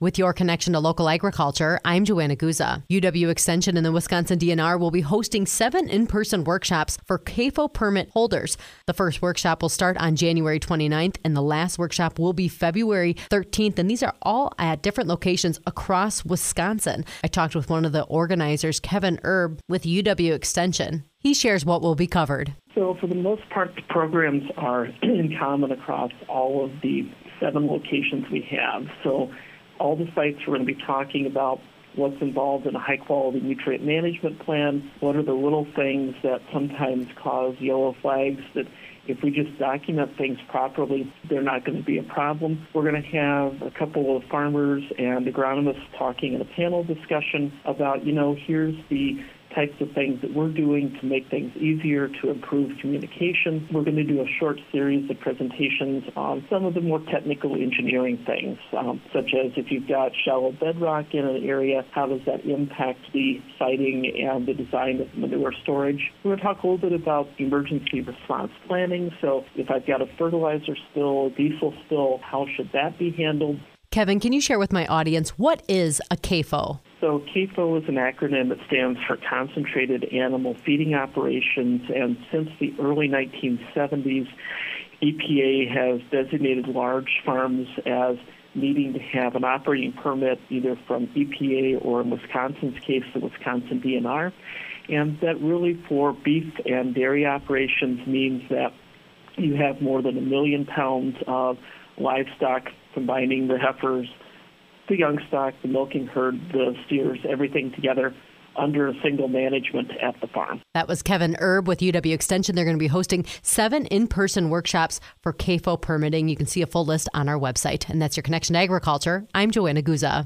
With your connection to local agriculture, I'm Joanna Guza. UW Extension and the Wisconsin DNR will be hosting seven in person workshops for CAFO permit holders. The first workshop will start on January 29th, and the last workshop will be February 13th. And these are all at different locations across Wisconsin. I talked with one of the organizers, Kevin Erb, with UW Extension. He shares what will be covered. So, for the most part, the programs are in common across all of the seven locations we have. So, all the sites we're going to be talking about what's involved in a high quality nutrient management plan, what are the little things that sometimes cause yellow flags that if we just document things properly, they're not going to be a problem. We're going to have a couple of farmers and agronomists talking in a panel discussion about, you know, here's the types of things that we're doing to make things easier to improve communication. We're going to do a short series of presentations on some of the more technical engineering things, um, such as if you've got shallow bedrock in an area, how does that impact the siting and the design of manure storage? We're going to talk a little bit about emergency response planning. So if I've got a fertilizer spill, diesel spill, how should that be handled? Kevin, can you share with my audience what is a CAFO? So CAFO is an acronym that stands for Concentrated Animal Feeding Operations, and since the early 1970s, EPA has designated large farms as needing to have an operating permit either from EPA or in Wisconsin's case, the Wisconsin DNR. And that really for beef and dairy operations means that you have more than a million pounds of livestock combining the heifers, the young stock, the milking herd, the steers, everything together under a single management at the farm. That was Kevin Erb with UW Extension. They're going to be hosting seven in person workshops for CAFO permitting. You can see a full list on our website. And that's your connection to agriculture. I'm Joanna Guza.